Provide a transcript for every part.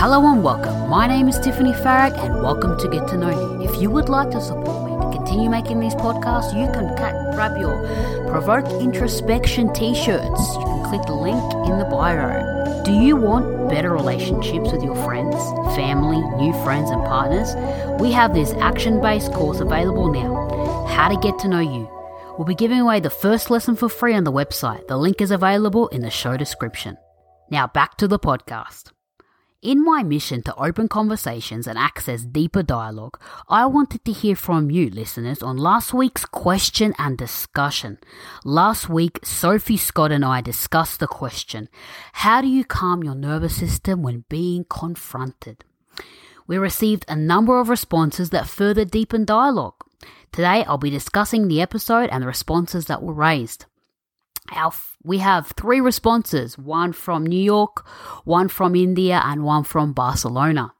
Hello and welcome. My name is Tiffany Farag and welcome to Get to Know You. If you would like to support me to continue making these podcasts, you can grab your Provoke Introspection t shirts. You can click the link in the bio. Do you want better relationships with your friends, family, new friends, and partners? We have this action based course available now How to Get to Know You. We'll be giving away the first lesson for free on the website. The link is available in the show description. Now back to the podcast. In my mission to open conversations and access deeper dialogue, I wanted to hear from you, listeners, on last week's question and discussion. Last week, Sophie Scott and I discussed the question How do you calm your nervous system when being confronted? We received a number of responses that further deepened dialogue. Today, I'll be discussing the episode and the responses that were raised. Our, we have three responses one from New York, one from India, and one from Barcelona.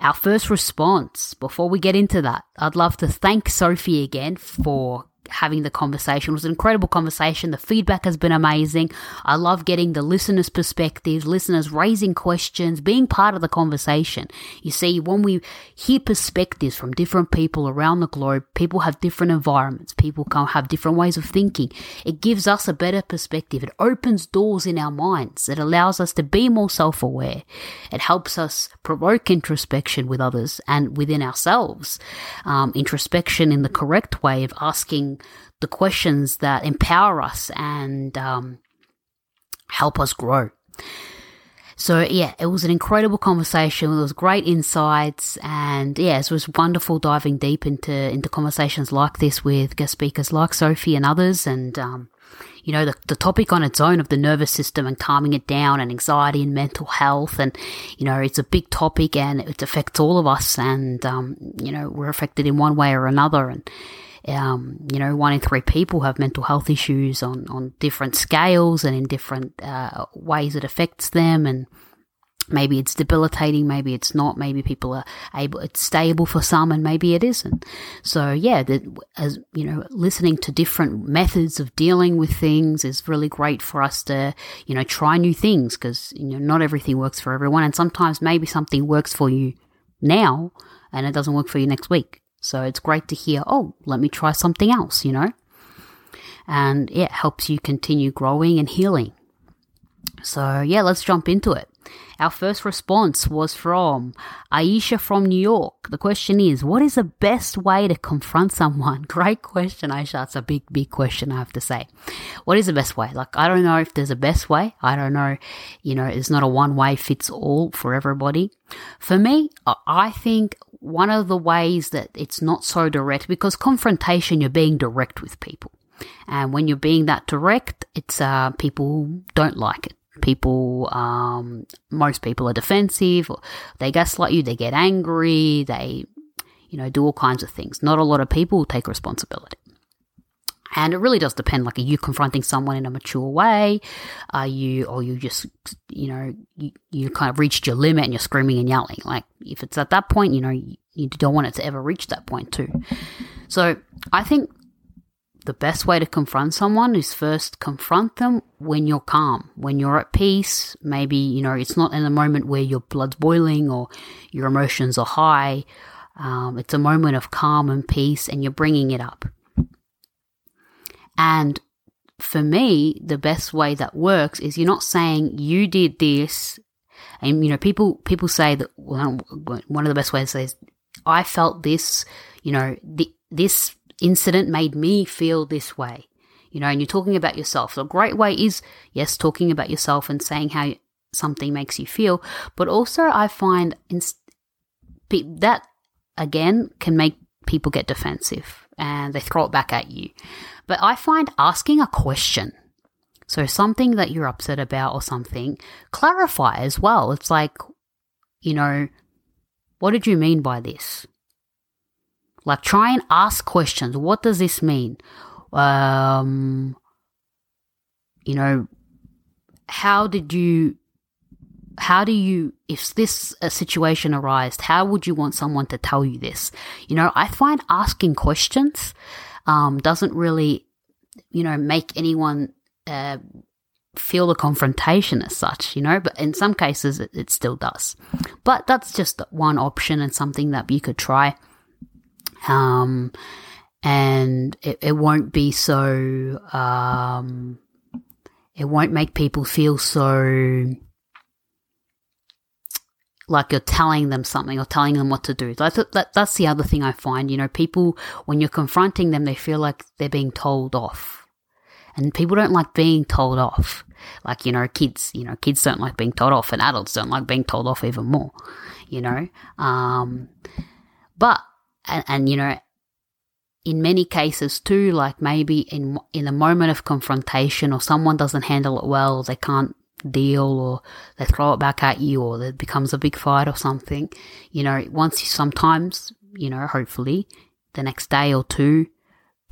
Our first response, before we get into that, I'd love to thank Sophie again for having the conversation. It was an incredible conversation. The feedback has been amazing. I love getting the listeners' perspectives, listeners raising questions, being part of the conversation. You see, when we hear perspectives from different people around the globe, people have different environments, people can have different ways of thinking. It gives us a better perspective. It opens doors in our minds. It allows us to be more self aware. It helps us provoke introspection with others and within ourselves. Um, introspection in the correct way of asking the questions that empower us and um, help us grow. So yeah, it was an incredible conversation. It was great insights, and yeah, it was wonderful diving deep into into conversations like this with guest speakers like Sophie and others. And um, you know, the, the topic on its own of the nervous system and calming it down, and anxiety and mental health, and you know, it's a big topic and it affects all of us. And um, you know, we're affected in one way or another, and um, you know, one in three people have mental health issues on, on different scales and in different uh, ways it affects them. And maybe it's debilitating, maybe it's not, maybe people are able, it's stable for some and maybe it isn't. So yeah, that as, you know, listening to different methods of dealing with things is really great for us to, you know, try new things because, you know, not everything works for everyone. And sometimes maybe something works for you now and it doesn't work for you next week. So it's great to hear, oh, let me try something else, you know? And it helps you continue growing and healing. So yeah, let's jump into it. Our first response was from Aisha from New York. The question is, what is the best way to confront someone? Great question, Aisha. It's a big, big question, I have to say. What is the best way? Like, I don't know if there's a best way. I don't know, you know, it's not a one way fits all for everybody. For me, I think one of the ways that it's not so direct because confrontation you're being direct with people. And when you're being that direct it's uh people don't like it. People um most people are defensive they gaslight you they get angry they you know do all kinds of things. Not a lot of people take responsibility and it really does depend. Like, are you confronting someone in a mature way? Are you, or you just, you know, you, you kind of reached your limit and you're screaming and yelling? Like, if it's at that point, you know, you, you don't want it to ever reach that point too. So I think the best way to confront someone is first confront them when you're calm, when you're at peace. Maybe, you know, it's not in a moment where your blood's boiling or your emotions are high. Um, it's a moment of calm and peace, and you're bringing it up. And for me, the best way that works is you're not saying you did this. And, you know, people, people say that one of the best ways to say is, I felt this, you know, the, this incident made me feel this way, you know, and you're talking about yourself. So a great way is, yes, talking about yourself and saying how something makes you feel, but also I find inst- that again can make people get defensive and they throw it back at you. But I find asking a question, so something that you're upset about or something, clarify as well. It's like, you know, what did you mean by this? Like, try and ask questions. What does this mean? Um, you know, how did you how do you if this a situation arises how would you want someone to tell you this you know i find asking questions um, doesn't really you know make anyone uh, feel the confrontation as such you know but in some cases it, it still does. But that's just one option and something that you could try. Um and it, it won't be so um it won't make people feel so like you're telling them something or telling them what to do. That's, that, that's the other thing I find. You know, people, when you're confronting them, they feel like they're being told off. And people don't like being told off. Like, you know, kids, you know, kids don't like being told off and adults don't like being told off even more, you know. Um, but, and, and you know, in many cases too, like maybe in in a moment of confrontation or someone doesn't handle it well, they can't deal or they throw it back at you or it becomes a big fight or something. You know, once you sometimes, you know, hopefully the next day or two,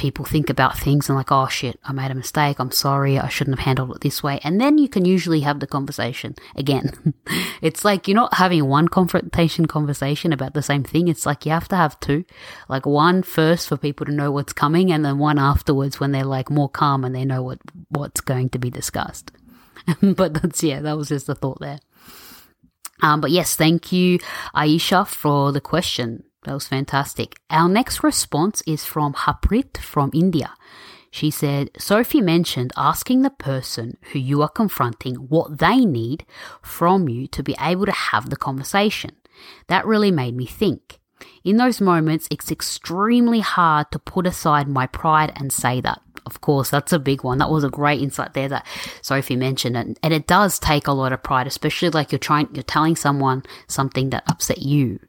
people think about things and like, oh shit, I made a mistake. I'm sorry. I shouldn't have handled it this way. And then you can usually have the conversation again. it's like you're not having one confrontation conversation about the same thing. It's like you have to have two, like one first for people to know what's coming and then one afterwards when they're like more calm and they know what, what's going to be discussed. but that's, yeah, that was just a thought there. Um, but yes, thank you, Aisha, for the question. That was fantastic. Our next response is from Harpreet from India. She said, Sophie mentioned asking the person who you are confronting what they need from you to be able to have the conversation. That really made me think. In those moments, it's extremely hard to put aside my pride and say that. Of course, that's a big one. That was a great insight there that Sophie mentioned. And, and it does take a lot of pride, especially like you're trying, you're telling someone something that upset you.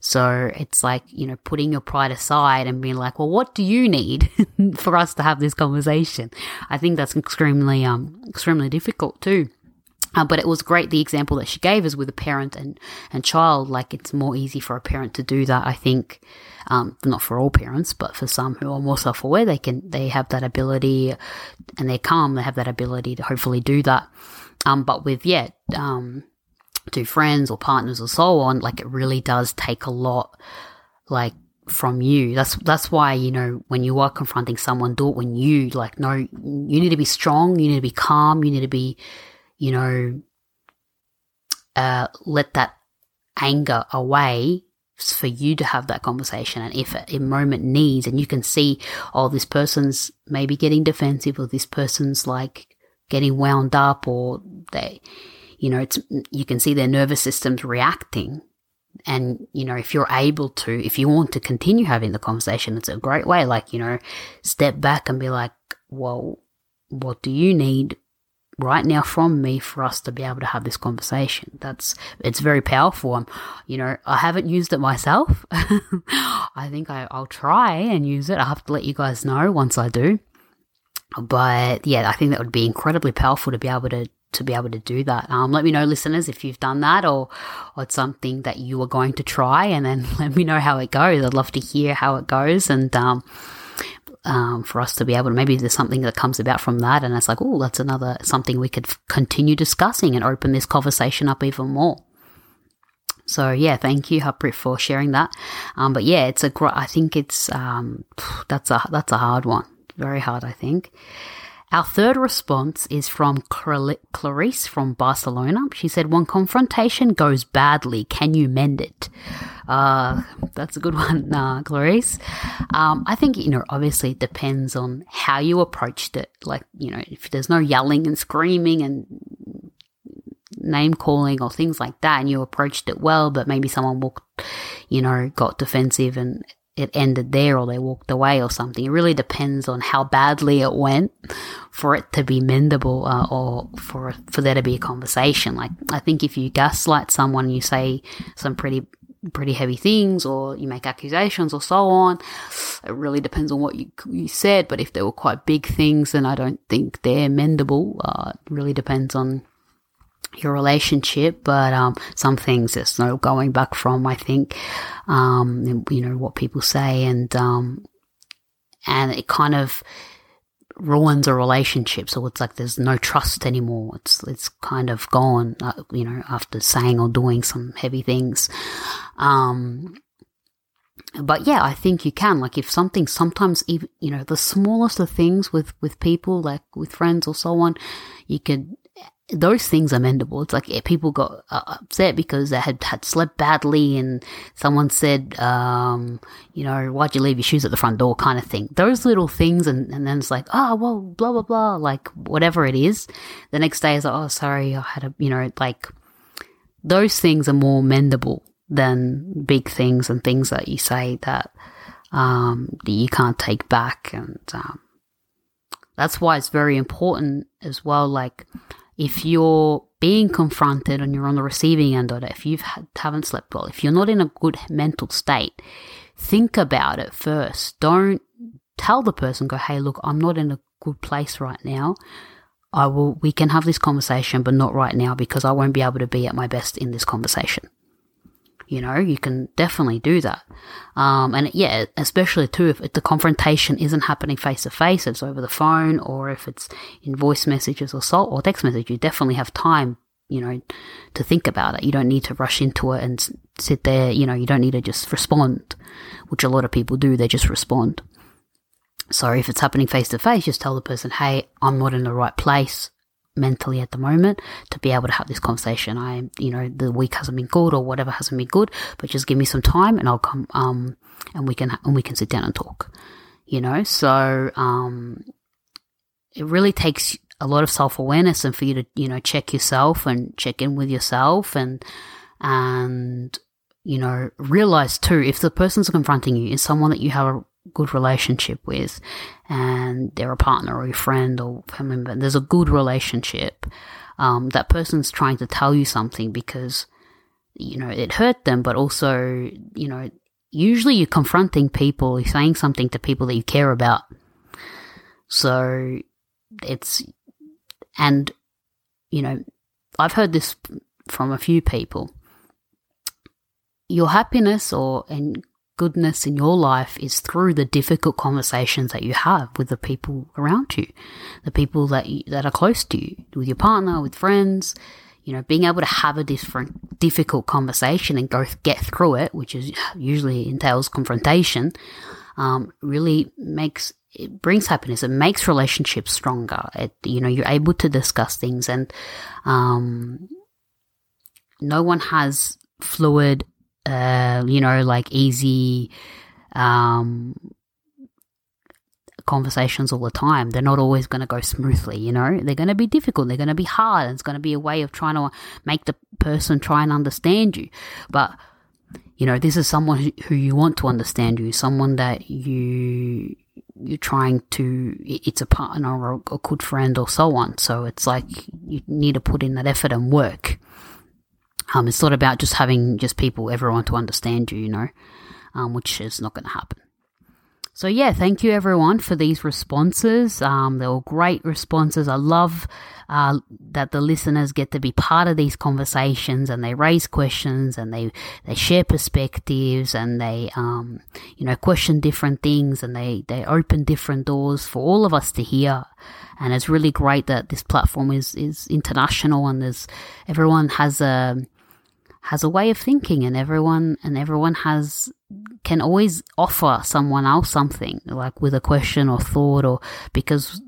So it's like, you know, putting your pride aside and being like, well, what do you need for us to have this conversation? I think that's extremely, um, extremely difficult too. Uh, but it was great the example that she gave us with a parent and, and child. Like it's more easy for a parent to do that, I think. Um, not for all parents, but for some who are more self aware, they can, they have that ability and they're calm, they have that ability to hopefully do that. Um, but with, yeah, um, to friends or partners or so on, like it really does take a lot, like, from you. That's that's why you know when you are confronting someone, do it when you like no. You need to be strong. You need to be calm. You need to be you know, uh, let that anger away for you to have that conversation. And if a, a moment needs, and you can see, oh, this person's maybe getting defensive, or this person's like getting wound up, or they, you know, it's you can see their nervous system's reacting. And, you know, if you're able to, if you want to continue having the conversation, it's a great way. Like, you know, step back and be like, well, what do you need? Right now from me for us to be able to have this conversation. That's it's very powerful. I'm, you know, I haven't used it myself. I think I, I'll try and use it. I have to let you guys know once I do. But yeah, I think that would be incredibly powerful to be able to to be able to do that. Um, let me know, listeners, if you've done that or, or it's something that you are going to try, and then let me know how it goes. I'd love to hear how it goes, and um, um, for us to be able to maybe there's something that comes about from that and it's like oh that's another something we could f- continue discussing and open this conversation up even more. So yeah thank you Harpreet for sharing that. Um, but yeah it's a gr- I think it's um, that's a that's a hard one. Very hard I think our third response is from Clarice from Barcelona. She said, When confrontation goes badly, can you mend it? Uh, that's a good one, uh, Clarice. Um, I think, you know, obviously it depends on how you approached it. Like, you know, if there's no yelling and screaming and name calling or things like that, and you approached it well, but maybe someone walked, you know, got defensive and it ended there or they walked away or something. It really depends on how badly it went for it to be mendable uh, or for for there to be a conversation. Like I think if you gaslight someone, you say some pretty pretty heavy things or you make accusations or so on. It really depends on what you, you said, but if they were quite big things, then I don't think they're mendable. Uh, it really depends on your relationship, but um, some things there's no going back from. I think, um, you know what people say, and um, and it kind of ruins a relationship. So it's like there's no trust anymore. It's it's kind of gone, uh, you know, after saying or doing some heavy things. Um, but yeah, I think you can. Like if something, sometimes even you know the smallest of things with with people, like with friends or so on, you could those things are mendable. It's like people got uh, upset because they had, had slept badly and someone said, um, you know, why'd you leave your shoes at the front door kind of thing. Those little things. And, and then it's like, oh, well, blah, blah, blah, like whatever it is. The next day is like, oh, sorry, I had a, you know, like those things are more mendable than big things and things that you say that, um, that you can't take back. And, um, that's why it's very important as well. Like, if you're being confronted and you're on the receiving end of it, if you haven't slept well, if you're not in a good mental state, think about it first. Don't tell the person, go, hey, look, I'm not in a good place right now. I will, we can have this conversation, but not right now because I won't be able to be at my best in this conversation. You know, you can definitely do that. Um, and yeah, especially too, if, the confrontation isn't happening face to face, it's over the phone or if it's in voice messages or so, or text message, you definitely have time, you know, to think about it. You don't need to rush into it and sit there, you know, you don't need to just respond, which a lot of people do. They just respond. So if it's happening face to face, just tell the person, Hey, I'm not in the right place mentally at the moment to be able to have this conversation. I, you know, the week hasn't been good or whatever hasn't been good, but just give me some time and I'll come, um, and we can, and we can sit down and talk, you know? So, um, it really takes a lot of self awareness and for you to, you know, check yourself and check in with yourself and, and, you know, realize too, if the person's confronting you is someone that you have a good relationship with and they're a partner or a friend or family member, there's a good relationship, um, that person's trying to tell you something because, you know, it hurt them, but also, you know, usually you're confronting people, you're saying something to people that you care about. So it's, and, you know, I've heard this from a few people. Your happiness or and goodness in your life is through the difficult conversations that you have with the people around you, the people that you, that are close to you, with your partner, with friends. You know, being able to have a different, difficult conversation and go get through it, which is usually entails confrontation, um, really makes it brings happiness. It makes relationships stronger. It, you know, you're able to discuss things, and um, no one has fluid uh, you know, like easy um, conversations all the time. They're not always going to go smoothly, you know. They're going to be difficult. They're going to be hard. And it's going to be a way of trying to make the person try and understand you. But you know, this is someone who you want to understand you, someone that you you're trying to. It's a partner or a good friend or so on. So it's like you need to put in that effort and work. Um, it's not about just having just people, everyone to understand you, you know, um, which is not going to happen. So yeah, thank you everyone for these responses. Um, they were great responses. I love uh, that the listeners get to be part of these conversations and they raise questions and they they share perspectives and they um, you know question different things and they they open different doors for all of us to hear. And it's really great that this platform is is international and there's everyone has a has a way of thinking and everyone and everyone has can always offer someone else something like with a question or thought or because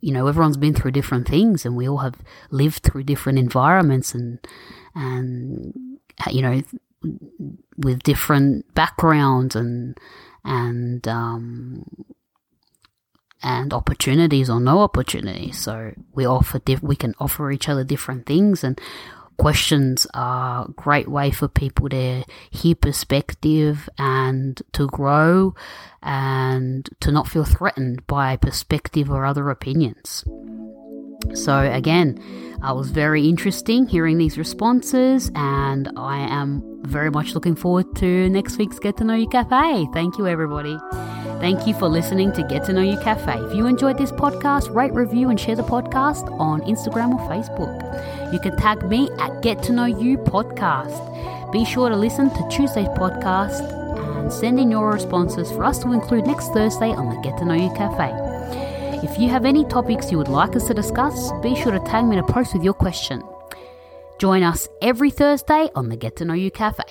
you know everyone's been through different things and we all have lived through different environments and and you know with different backgrounds and and um and opportunities or no opportunities. So we offer diff- we can offer each other different things and questions are a great way for people to hear perspective and to grow and to not feel threatened by perspective or other opinions. So, again, uh, was very interesting hearing these responses, and I am very much looking forward to next week's Get to Know You Cafe. Thank you, everybody. Thank you for listening to Get to Know You Cafe. If you enjoyed this podcast, rate, review, and share the podcast on Instagram or Facebook. You can tag me at Get to Know You Podcast. Be sure to listen to Tuesday's podcast and send in your responses for us to include next Thursday on the Get to Know You Cafe. If you have any topics you would like us to discuss, be sure to tag me in a post with your question. Join us every Thursday on the Get to Know You Cafe.